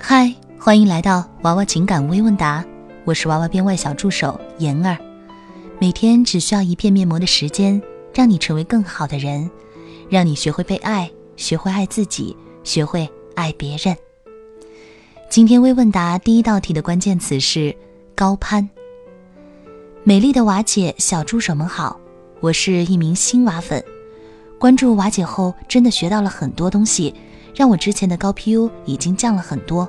嗨，欢迎来到娃娃情感微问答，我是娃娃编外小助手妍儿。每天只需要一片面膜的时间，让你成为更好的人，让你学会被爱，学会爱自己，学会爱别人。今天微问答第一道题的关键词是高攀。美丽的瓦姐小助手们好，我是一名新娃粉，关注瓦姐后真的学到了很多东西。让我之前的高 PU 已经降了很多，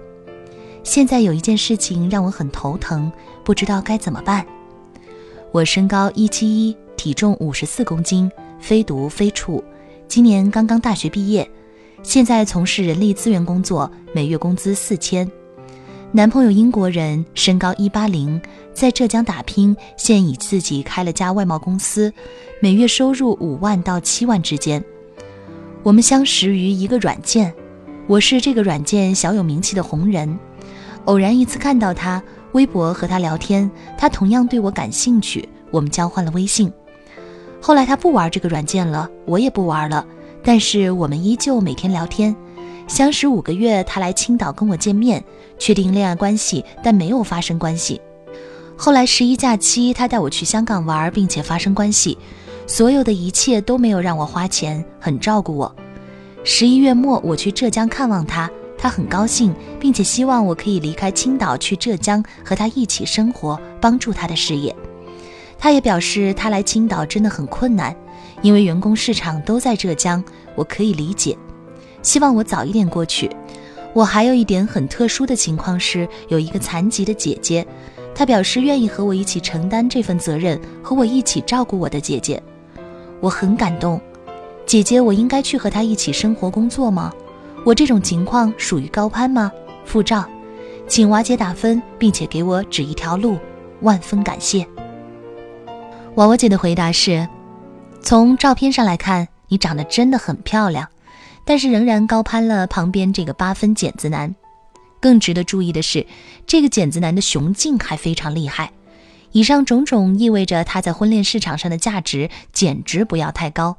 现在有一件事情让我很头疼，不知道该怎么办。我身高一七一，体重五十四公斤，非独非处，今年刚刚大学毕业，现在从事人力资源工作，每月工资四千。男朋友英国人，身高一八零，在浙江打拼，现已自己开了家外贸公司，每月收入五万到七万之间。我们相识于一个软件，我是这个软件小有名气的红人。偶然一次看到他，微博和他聊天，他同样对我感兴趣，我们交换了微信。后来他不玩这个软件了，我也不玩了，但是我们依旧每天聊天。相识五个月，他来青岛跟我见面，确定恋爱关系，但没有发生关系。后来十一假期，他带我去香港玩，并且发生关系。所有的一切都没有让我花钱，很照顾我。十一月末我去浙江看望他，他很高兴，并且希望我可以离开青岛去浙江和他一起生活，帮助他的事业。他也表示他来青岛真的很困难，因为员工市场都在浙江，我可以理解。希望我早一点过去。我还有一点很特殊的情况是，有一个残疾的姐姐，她表示愿意和我一起承担这份责任，和我一起照顾我的姐姐。我很感动，姐姐，我应该去和他一起生活工作吗？我这种情况属于高攀吗？附照，请娃姐打分，并且给我指一条路，万分感谢。娃娃姐的回答是：从照片上来看，你长得真的很漂亮，但是仍然高攀了旁边这个八分剪子男。更值得注意的是，这个剪子男的雄劲还非常厉害。以上种种意味着他在婚恋市场上的价值简直不要太高。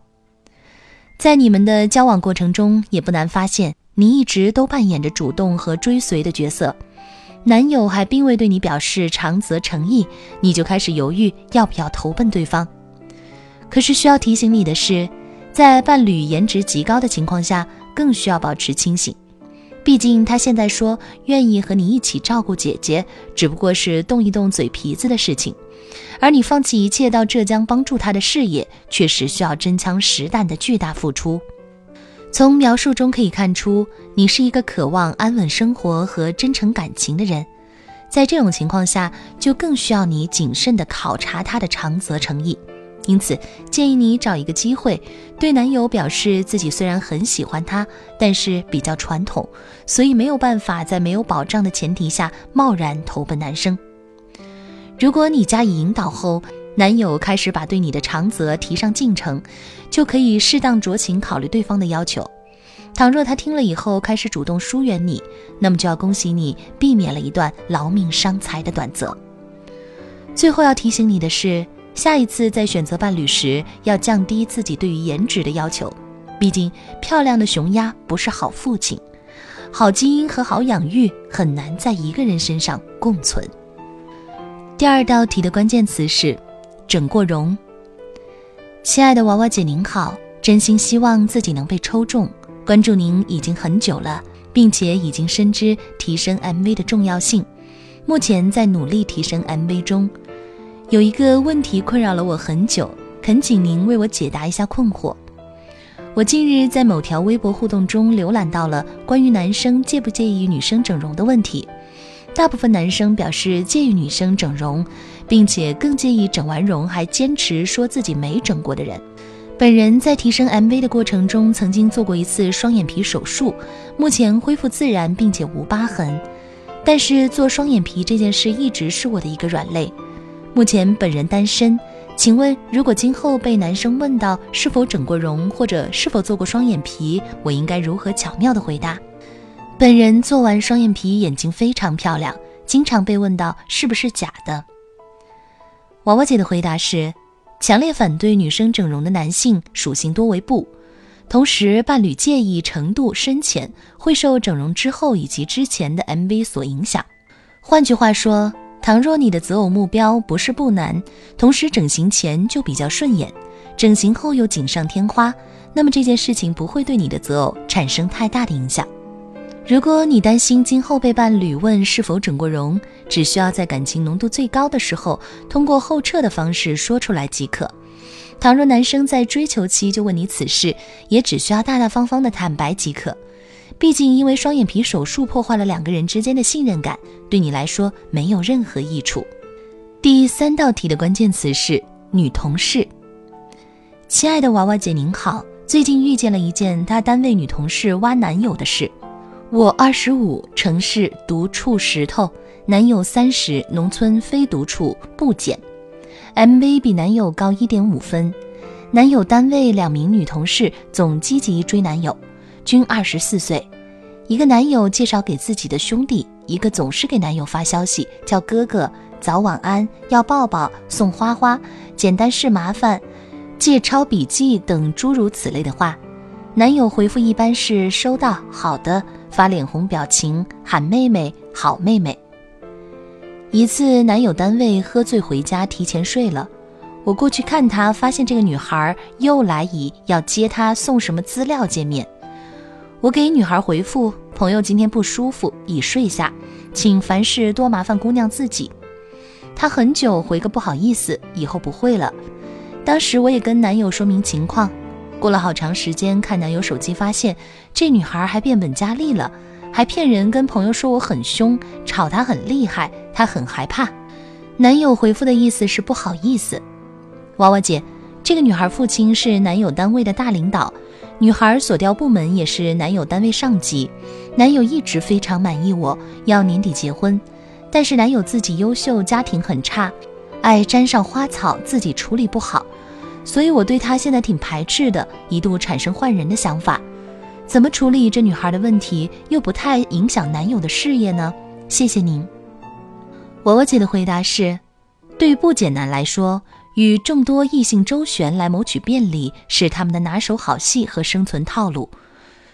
在你们的交往过程中，也不难发现，你一直都扮演着主动和追随的角色，男友还并未对你表示长则诚意，你就开始犹豫要不要投奔对方。可是需要提醒你的是，在伴侣颜值极高的情况下，更需要保持清醒。毕竟他现在说愿意和你一起照顾姐姐，只不过是动一动嘴皮子的事情，而你放弃一切到浙江帮助他的事业，确实需要真枪实弹的巨大付出。从描述中可以看出，你是一个渴望安稳生活和真诚感情的人，在这种情况下，就更需要你谨慎地考察他的长则诚意。因此，建议你找一个机会，对男友表示自己虽然很喜欢他，但是比较传统，所以没有办法在没有保障的前提下贸然投奔男生。如果你加以引导后，男友开始把对你的长则提上进程，就可以适当酌情考虑对方的要求。倘若他听了以后开始主动疏远你，那么就要恭喜你避免了一段劳命伤财的短则。最后要提醒你的是。下一次在选择伴侣时，要降低自己对于颜值的要求。毕竟，漂亮的熊鸭不是好父亲，好基因和好养育很难在一个人身上共存。第二道题的关键词是“整过容”。亲爱的娃娃姐您好，真心希望自己能被抽中。关注您已经很久了，并且已经深知提升 MV 的重要性，目前在努力提升 MV 中。有一个问题困扰了我很久，恳请您为我解答一下困惑。我近日在某条微博互动中浏览到了关于男生介不介意女生整容的问题，大部分男生表示介意女生整容，并且更介意整完容还坚持说自己没整过的人。本人在提升 MV 的过程中曾经做过一次双眼皮手术，目前恢复自然并且无疤痕，但是做双眼皮这件事一直是我的一个软肋。目前本人单身，请问如果今后被男生问到是否整过容或者是否做过双眼皮，我应该如何巧妙的回答？本人做完双眼皮，眼睛非常漂亮，经常被问到是不是假的。娃娃姐的回答是：强烈反对女生整容的男性属性多为不，同时，伴侣介意程度深浅会受整容之后以及之前的 MV 所影响。换句话说，倘若你的择偶目标不是不难，同时整形前就比较顺眼，整形后又锦上添花，那么这件事情不会对你的择偶产生太大的影响。如果你担心今后被伴侣问是否整过容，只需要在感情浓度最高的时候，通过后撤的方式说出来即可。倘若男生在追求期就问你此事，也只需要大大方方的坦白即可。毕竟，因为双眼皮手术破坏了两个人之间的信任感，对你来说没有任何益处。第三道题的关键词是女同事。亲爱的娃娃姐您好，最近遇见了一件她单位女同事挖男友的事。我二十五，城市独处石头，男友三十，农村非独处不减。MV 比男友高一点五分，男友单位两名女同事总积极追男友，均二十四岁。一个男友介绍给自己的兄弟，一个总是给男友发消息，叫哥哥，早晚安，要抱抱，送花花，简单是麻烦，借抄笔记等诸如此类的话。男友回复一般是收到，好的。发脸红表情，喊妹妹，好妹妹。一次，男友单位喝醉回家，提前睡了。我过去看他，发现这个女孩又来以要接他送什么资料见面。我给女孩回复：朋友今天不舒服，已睡下，请凡事多麻烦姑娘自己。她很久回个不好意思，以后不会了。当时我也跟男友说明情况。过了好长时间，看男友手机，发现这女孩还变本加厉了，还骗人跟朋友说我很凶，吵她很厉害，她很害怕。男友回复的意思是不好意思。娃娃姐，这个女孩父亲是男友单位的大领导，女孩所调部门也是男友单位上级。男友一直非常满意我，要年底结婚，但是男友自己优秀，家庭很差，爱沾上花草，自己处理不好。所以我对她现在挺排斥的，一度产生换人的想法。怎么处理这女孩的问题，又不太影响男友的事业呢？谢谢您。娃娃姐的回答是：对于不简男来说，与众多异性周旋来谋取便利是他们的拿手好戏和生存套路。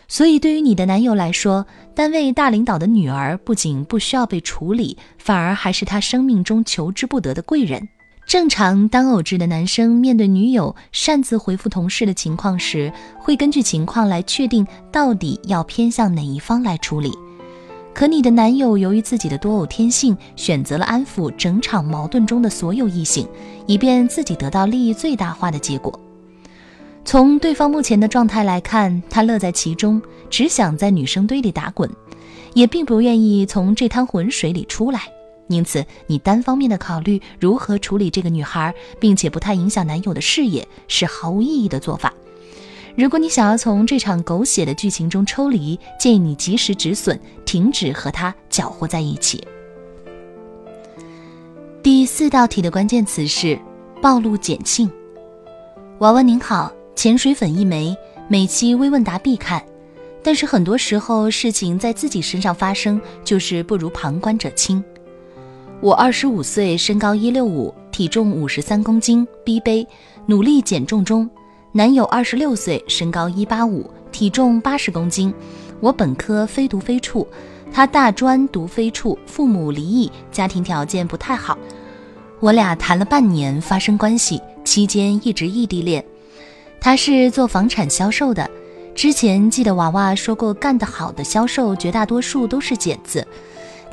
所以对于你的男友来说，单位大领导的女儿不仅不需要被处理，反而还是他生命中求之不得的贵人。正常单偶制的男生面对女友擅自回复同事的情况时，会根据情况来确定到底要偏向哪一方来处理。可你的男友由于自己的多偶天性，选择了安抚整场矛盾中的所有异性，以便自己得到利益最大化的结果。从对方目前的状态来看，他乐在其中，只想在女生堆里打滚，也并不愿意从这滩浑水里出来。因此，你单方面的考虑如何处理这个女孩，并且不太影响男友的事业，是毫无意义的做法。如果你想要从这场狗血的剧情中抽离，建议你及时止损，停止和他搅和在一起。第四道题的关键词是暴露简性。娃娃您好，潜水粉一枚，每期微问答必看，但是很多时候事情在自己身上发生，就是不如旁观者清。我二十五岁，身高一六五，体重五十三公斤，B 杯，努力减重中。男友二十六岁，身高一八五，体重八十公斤。我本科非读非处，他大专读非处，父母离异，家庭条件不太好。我俩谈了半年，发生关系期间一直异地恋。他是做房产销售的，之前记得娃娃说过，干得好的销售绝大多数都是剪子。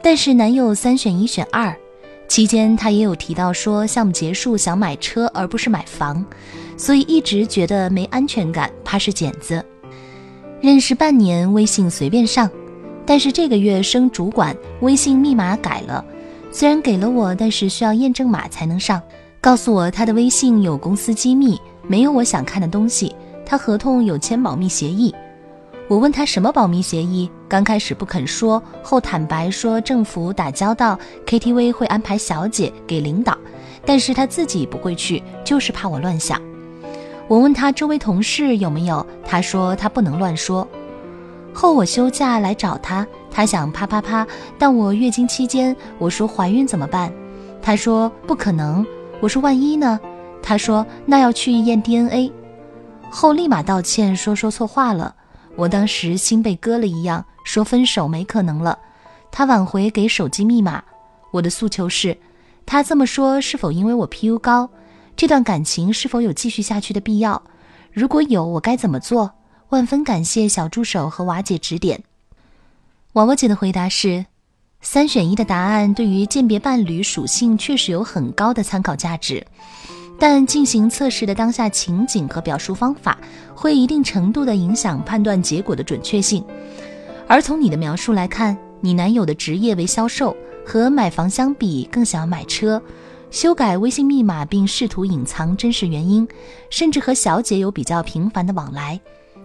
但是男友三选一选二，期间他也有提到说项目结束想买车而不是买房，所以一直觉得没安全感，怕是剪子。认识半年，微信随便上，但是这个月升主管，微信密码改了，虽然给了我，但是需要验证码才能上。告诉我他的微信有公司机密，没有我想看的东西，他合同有签保密协议。我问他什么保密协议，刚开始不肯说，后坦白说政府打交道，KTV 会安排小姐给领导，但是他自己不会去，就是怕我乱想。我问他周围同事有没有，他说他不能乱说。后我休假来找他，他想啪啪啪，但我月经期间，我说怀孕怎么办？他说不可能。我说万一呢？他说那要去验 DNA。后立马道歉说说错话了。我当时心被割了一样，说分手没可能了。他挽回给手机密码。我的诉求是，他这么说是否因为我 PU 高？这段感情是否有继续下去的必要？如果有，我该怎么做？万分感谢小助手和娃姐指点。娃娃姐的回答是：三选一的答案对于鉴别伴侣属性确实有很高的参考价值。但进行测试的当下情景和表述方法，会一定程度的影响判断结果的准确性。而从你的描述来看，你男友的职业为销售，和买房相比更想要买车，修改微信密码并试图隐藏真实原因，甚至和小姐有比较频繁的往来。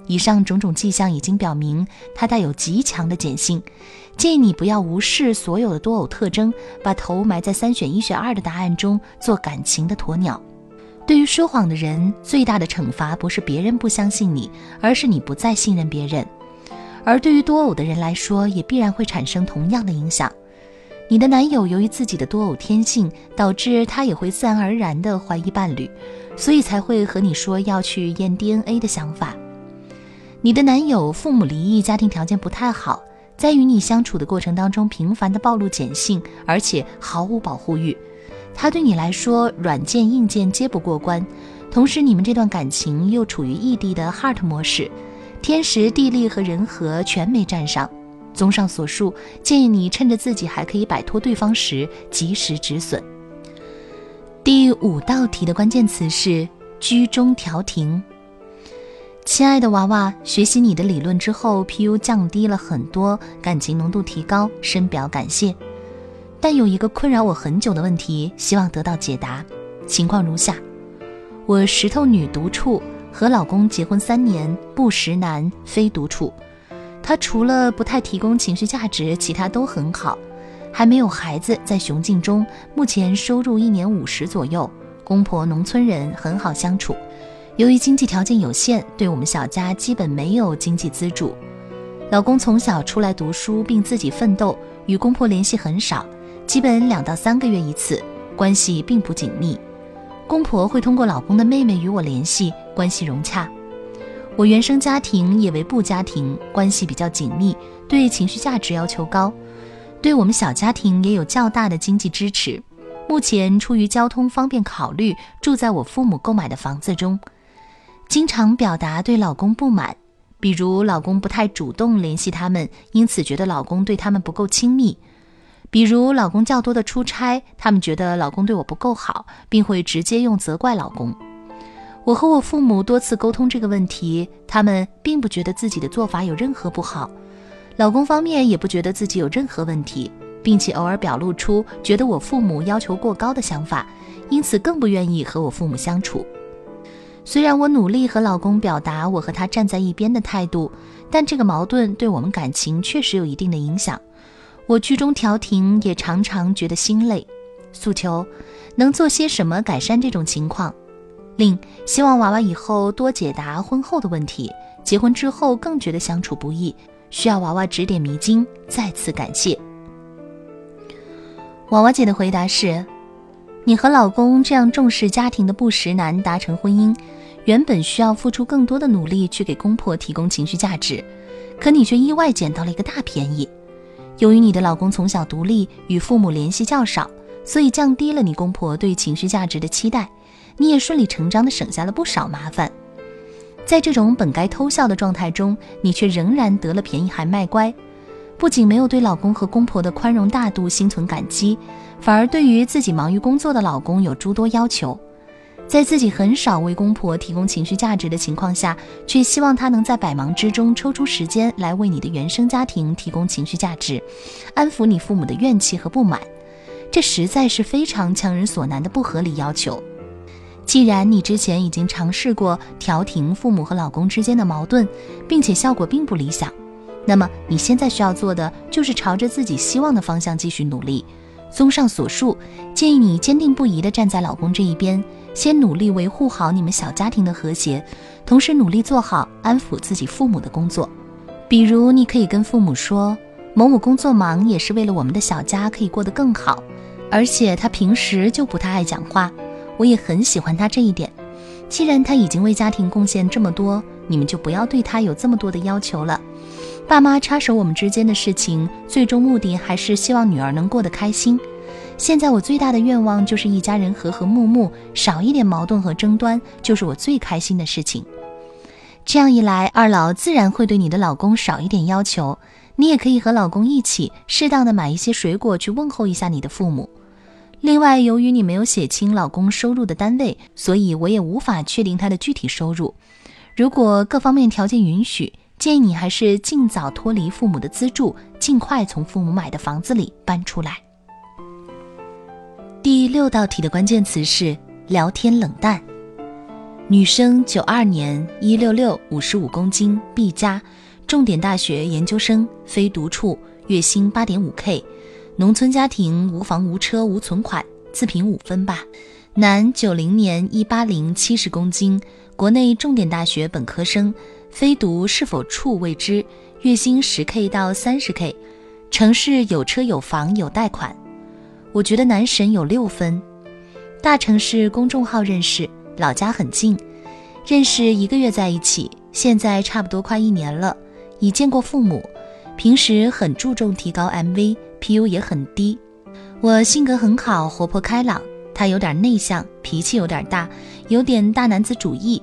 以上种种迹象已经表明他带有极强的碱性，建议你不要无视所有的多偶特征，把头埋在三选一选二的答案中做感情的鸵鸟。对于说谎的人，最大的惩罚不是别人不相信你，而是你不再信任别人。而对于多偶的人来说，也必然会产生同样的影响。你的男友由于自己的多偶天性，导致他也会自然而然地怀疑伴侣，所以才会和你说要去验 DNA 的想法。你的男友父母离异，家庭条件不太好，在与你相处的过程当中，频繁的暴露碱性，而且毫无保护欲。他对你来说，软件硬件皆不过关，同时你们这段感情又处于异地的 heart 模式，天时地利和人和全没占上。综上所述，建议你趁着自己还可以摆脱对方时，及时止损。第五道题的关键词是居中调停。亲爱的娃娃，学习你的理论之后，PU 降低了很多，感情浓度提高，深表感谢。但有一个困扰我很久的问题，希望得到解答。情况如下：我石头女独处，和老公结婚三年，不识男，非独处。他除了不太提供情绪价值，其他都很好。还没有孩子，在雄竞中，目前收入一年五十左右。公婆农村人，很好相处。由于经济条件有限，对我们小家基本没有经济资助。老公从小出来读书，并自己奋斗，与公婆联系很少。基本两到三个月一次，关系并不紧密。公婆会通过老公的妹妹与我联系，关系融洽。我原生家庭也为部家庭，关系比较紧密，对情绪价值要求高。对我们小家庭也有较大的经济支持。目前出于交通方便考虑，住在我父母购买的房子中。经常表达对老公不满，比如老公不太主动联系他们，因此觉得老公对他们不够亲密。比如老公较多的出差，他们觉得老公对我不够好，并会直接用责怪老公。我和我父母多次沟通这个问题，他们并不觉得自己的做法有任何不好，老公方面也不觉得自己有任何问题，并且偶尔表露出觉得我父母要求过高的想法，因此更不愿意和我父母相处。虽然我努力和老公表达我和他站在一边的态度，但这个矛盾对我们感情确实有一定的影响。我居中调停，也常常觉得心累。诉求能做些什么改善这种情况？另希望娃娃以后多解答婚后的问题，结婚之后更觉得相处不易，需要娃娃指点迷津。再次感谢。娃娃姐的回答是：你和老公这样重视家庭的不实男达成婚姻，原本需要付出更多的努力去给公婆提供情绪价值，可你却意外捡到了一个大便宜。由于你的老公从小独立，与父母联系较少，所以降低了你公婆对情绪价值的期待，你也顺理成章的省下了不少麻烦。在这种本该偷笑的状态中，你却仍然得了便宜还卖乖，不仅没有对老公和公婆的宽容大度心存感激，反而对于自己忙于工作的老公有诸多要求。在自己很少为公婆提供情绪价值的情况下，却希望他能在百忙之中抽出时间来为你的原生家庭提供情绪价值，安抚你父母的怨气和不满，这实在是非常强人所难的不合理要求。既然你之前已经尝试过调停父母和老公之间的矛盾，并且效果并不理想，那么你现在需要做的就是朝着自己希望的方向继续努力。综上所述，建议你坚定不移地站在老公这一边。先努力维护好你们小家庭的和谐，同时努力做好安抚自己父母的工作。比如，你可以跟父母说：“某某工作忙，也是为了我们的小家可以过得更好。而且他平时就不太爱讲话，我也很喜欢他这一点。既然他已经为家庭贡献这么多，你们就不要对他有这么多的要求了。爸妈插手我们之间的事情，最终目的还是希望女儿能过得开心。现在我最大的愿望就是一家人和和睦睦，少一点矛盾和争端，就是我最开心的事情。这样一来，二老自然会对你的老公少一点要求。你也可以和老公一起，适当的买一些水果去问候一下你的父母。另外，由于你没有写清老公收入的单位，所以我也无法确定他的具体收入。如果各方面条件允许，建议你还是尽早脱离父母的资助，尽快从父母买的房子里搬出来。第六道题的关键词是聊天冷淡。女生，九二年，一六六，五十五公斤，B 加，重点大学研究生，非独处，月薪八点五 K，农村家庭，无房无车无存款，自评五分吧。男，九零年，一八零，七十公斤，国内重点大学本科生，非独是否处未知，月薪十 K 到三十 K，城市有车有房有贷款。我觉得男神有六分，大城市公众号认识，老家很近，认识一个月在一起，现在差不多快一年了，已见过父母，平时很注重提高 MV，PU 也很低。我性格很好，活泼开朗，他有点内向，脾气有点大，有点大男子主义。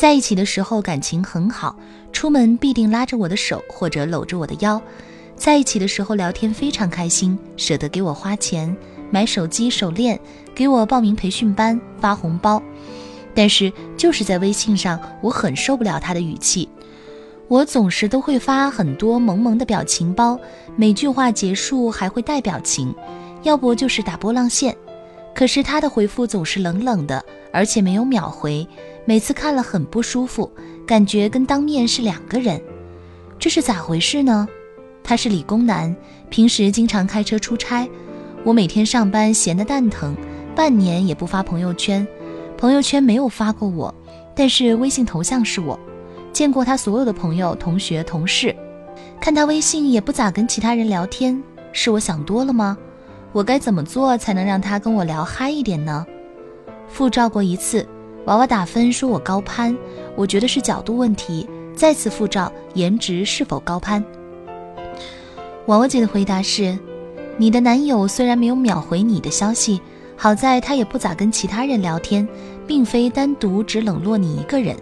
在一起的时候感情很好，出门必定拉着我的手或者搂着我的腰。在一起的时候聊天非常开心，舍得给我花钱买手机手链，给我报名培训班发红包。但是就是在微信上，我很受不了他的语气。我总是都会发很多萌萌的表情包，每句话结束还会带表情，要不就是打波浪线。可是他的回复总是冷冷的，而且没有秒回，每次看了很不舒服，感觉跟当面是两个人。这是咋回事呢？他是理工男，平时经常开车出差。我每天上班闲得蛋疼，半年也不发朋友圈，朋友圈没有发过我，但是微信头像是我。见过他所有的朋友、同学、同事，看他微信也不咋跟其他人聊天，是我想多了吗？我该怎么做才能让他跟我聊嗨一点呢？复照过一次，娃娃打分说我高攀，我觉得是角度问题。再次复照，颜值是否高攀？娃娃姐的回答是：你的男友虽然没有秒回你的消息，好在他也不咋跟其他人聊天，并非单独只冷落你一个人。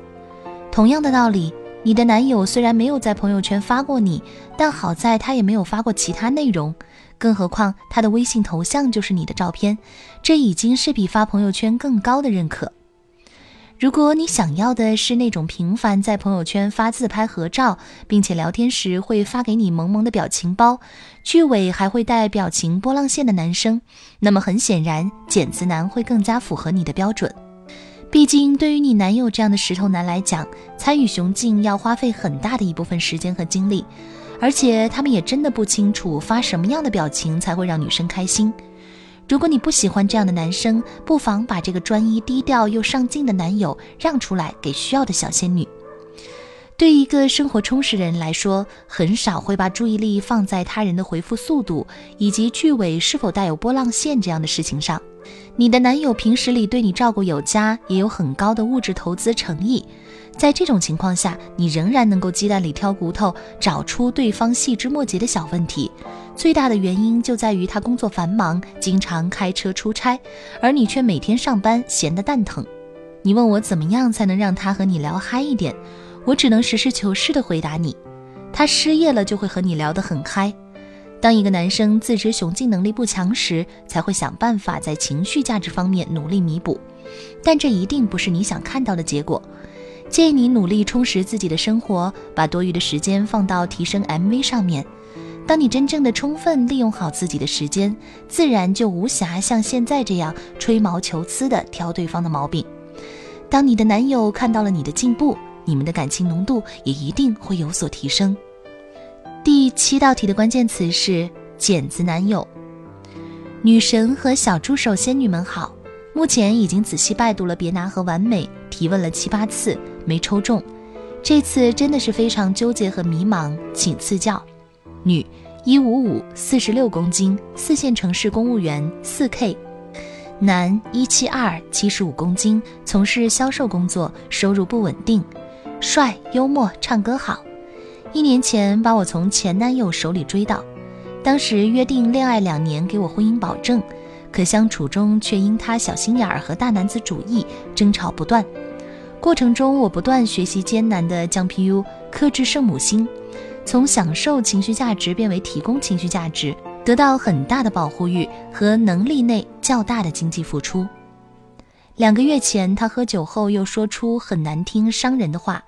同样的道理，你的男友虽然没有在朋友圈发过你，但好在他也没有发过其他内容，更何况他的微信头像就是你的照片，这已经是比发朋友圈更高的认可。如果你想要的是那种频繁在朋友圈发自拍合照，并且聊天时会发给你萌萌的表情包，句尾还会带表情波浪线的男生，那么很显然，剪子男会更加符合你的标准。毕竟，对于你男友这样的石头男来讲，参与雄竞要花费很大的一部分时间和精力，而且他们也真的不清楚发什么样的表情才会让女生开心。如果你不喜欢这样的男生，不妨把这个专一、低调又上进的男友让出来给需要的小仙女。对于一个生活充实的人来说，很少会把注意力放在他人的回复速度以及句尾是否带有波浪线这样的事情上。你的男友平时里对你照顾有加，也有很高的物质投资诚意。在这种情况下，你仍然能够鸡蛋里挑骨头，找出对方细枝末节的小问题。最大的原因就在于他工作繁忙，经常开车出差，而你却每天上班闲得蛋疼。你问我怎么样才能让他和你聊嗨一点，我只能实事求是的回答你：他失业了就会和你聊得很嗨。当一个男生自知雄竞能力不强时，才会想办法在情绪价值方面努力弥补，但这一定不是你想看到的结果。建议你努力充实自己的生活，把多余的时间放到提升 MV 上面。当你真正的充分利用好自己的时间，自然就无暇像现在这样吹毛求疵的挑对方的毛病。当你的男友看到了你的进步，你们的感情浓度也一定会有所提升。第七道题的关键词是剪子男友。女神和小助手仙女们好，目前已经仔细拜读了别拿和完美，提问了七八次没抽中，这次真的是非常纠结和迷茫，请赐教。女，一五五，四十六公斤，四线城市公务员，四 K。男，一七二，七十五公斤，从事销售工作，收入不稳定，帅，幽默，唱歌好。一年前把我从前男友手里追到，当时约定恋爱两年，给我婚姻保证。可相处中却因他小心眼儿和大男子主义争吵不断。过程中我不断学习艰难的降 PU，克制圣母心，从享受情绪价值变为提供情绪价值。得到很大的保护欲和能力内较大的经济付出。两个月前，他喝酒后又说出很难听、伤人的话，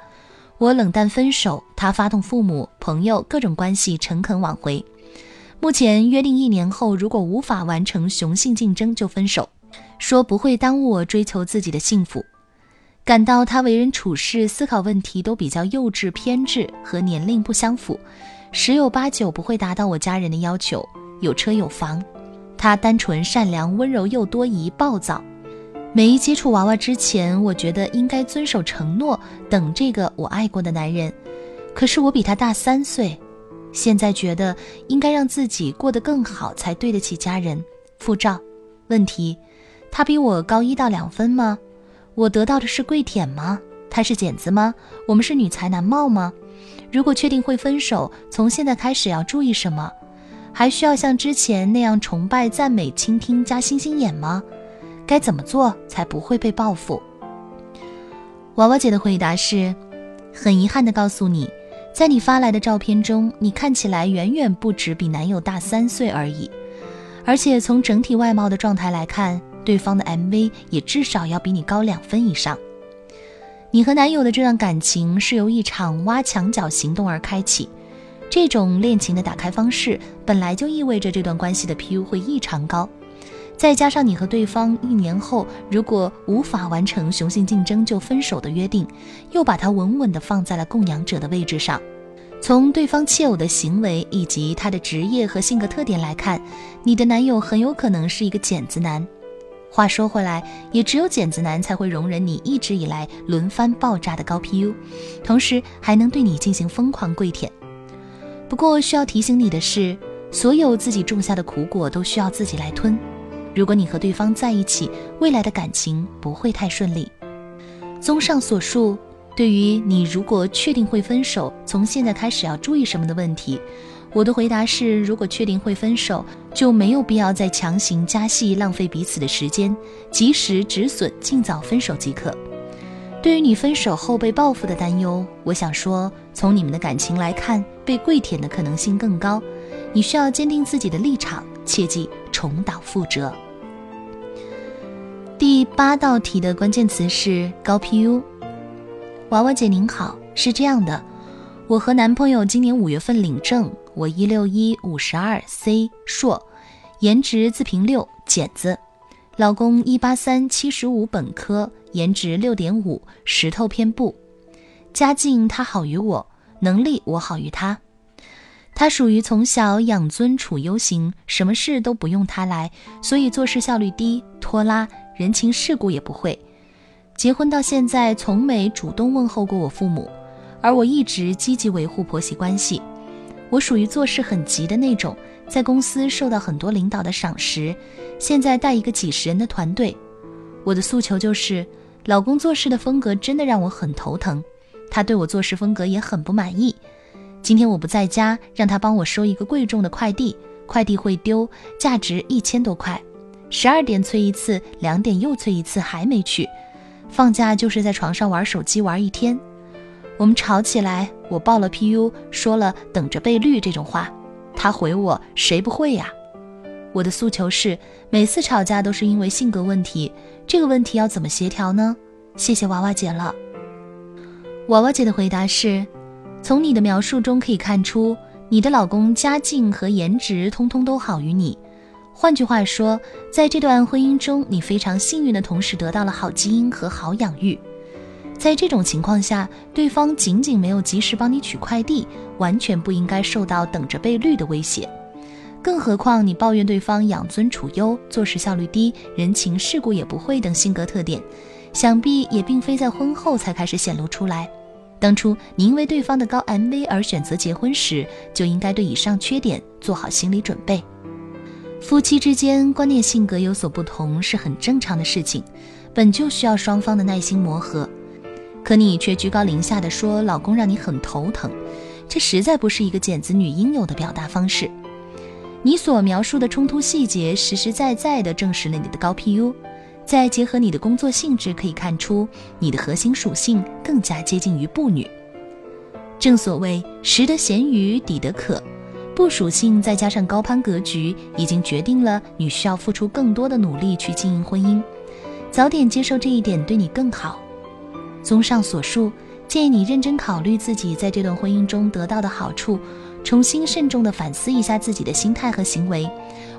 我冷淡分手，他发动父母、朋友各种关系诚恳挽回。目前约定一年后，如果无法完成雄性竞争就分手，说不会耽误我追求自己的幸福。感到他为人处事、思考问题都比较幼稚、偏执，和年龄不相符，十有八九不会达到我家人的要求。有车有房，他单纯善良、温柔又多疑、暴躁。没接触娃娃之前，我觉得应该遵守承诺，等这个我爱过的男人。可是我比他大三岁，现在觉得应该让自己过得更好，才对得起家人。付照，问题：他比我高一到两分吗？我得到的是跪舔吗？他是剪子吗？我们是女才男貌吗？如果确定会分手，从现在开始要注意什么？还需要像之前那样崇拜、赞美、倾听加星星眼吗？该怎么做才不会被报复？娃娃姐的回答是：很遗憾地告诉你，在你发来的照片中，你看起来远远不止比男友大三岁而已，而且从整体外貌的状态来看，对方的 MV 也至少要比你高两分以上。你和男友的这段感情是由一场挖墙脚行动而开启。这种恋情的打开方式本来就意味着这段关系的 PU 会异常高，再加上你和对方一年后如果无法完成雄性竞争就分手的约定，又把它稳稳地放在了供养者的位置上。从对方弃偶的行为以及他的职业和性格特点来看，你的男友很有可能是一个剪子男。话说回来，也只有剪子男才会容忍你一直以来轮番爆炸的高 PU，同时还能对你进行疯狂跪舔。不过需要提醒你的是，所有自己种下的苦果都需要自己来吞。如果你和对方在一起，未来的感情不会太顺利。综上所述，对于你如果确定会分手，从现在开始要注意什么的问题，我的回答是：如果确定会分手，就没有必要再强行加戏，浪费彼此的时间，及时止损，尽早分手即可。对于你分手后被报复的担忧，我想说，从你们的感情来看，被跪舔的可能性更高。你需要坚定自己的立场，切记重蹈覆辙。第八道题的关键词是高 PU。娃娃姐您好，是这样的，我和男朋友今年五月份领证，我一六一五十二 C 硕，颜值自评六剪子，老公一八三七十五本科。颜值六点五，石头偏不，家境他好于我，能力我好于他。他属于从小养尊处优型，什么事都不用他来，所以做事效率低，拖拉，人情世故也不会。结婚到现在，从没主动问候过我父母，而我一直积极维护婆媳关系。我属于做事很急的那种，在公司受到很多领导的赏识，现在带一个几十人的团队，我的诉求就是。老公做事的风格真的让我很头疼，他对我做事风格也很不满意。今天我不在家，让他帮我收一个贵重的快递，快递会丢，价值一千多块。十二点催一次，两点又催一次，还没去。放假就是在床上玩手机玩一天。我们吵起来，我报了 PU，说了等着被绿这种话，他回我谁不会呀？我的诉求是，每次吵架都是因为性格问题，这个问题要怎么协调呢？谢谢娃娃姐了。娃娃姐的回答是：从你的描述中可以看出，你的老公家境和颜值通通都好于你。换句话说，在这段婚姻中，你非常幸运的同时得到了好基因和好养育。在这种情况下，对方仅仅没有及时帮你取快递，完全不应该受到等着被绿的威胁。更何况你抱怨对方养尊处优、做事效率低、人情世故也不会等性格特点，想必也并非在婚后才开始显露出来。当初你因为对方的高 MV 而选择结婚时，就应该对以上缺点做好心理准备。夫妻之间观念性格有所不同是很正常的事情，本就需要双方的耐心磨合。可你却居高临下的说老公让你很头疼，这实在不是一个剪子女应有的表达方式。你所描述的冲突细节，实实在在地证实了你的高 PU。再结合你的工作性质，可以看出你的核心属性更加接近于步女。正所谓食得咸鱼抵得渴。不属性再加上高攀格局，已经决定了你需要付出更多的努力去经营婚姻。早点接受这一点对你更好。综上所述，建议你认真考虑自己在这段婚姻中得到的好处，重新慎重地反思一下自己的心态和行为，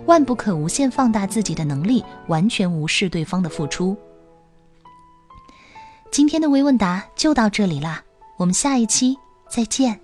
万不可无限放大自己的能力，完全无视对方的付出。今天的微问答就到这里啦，我们下一期再见。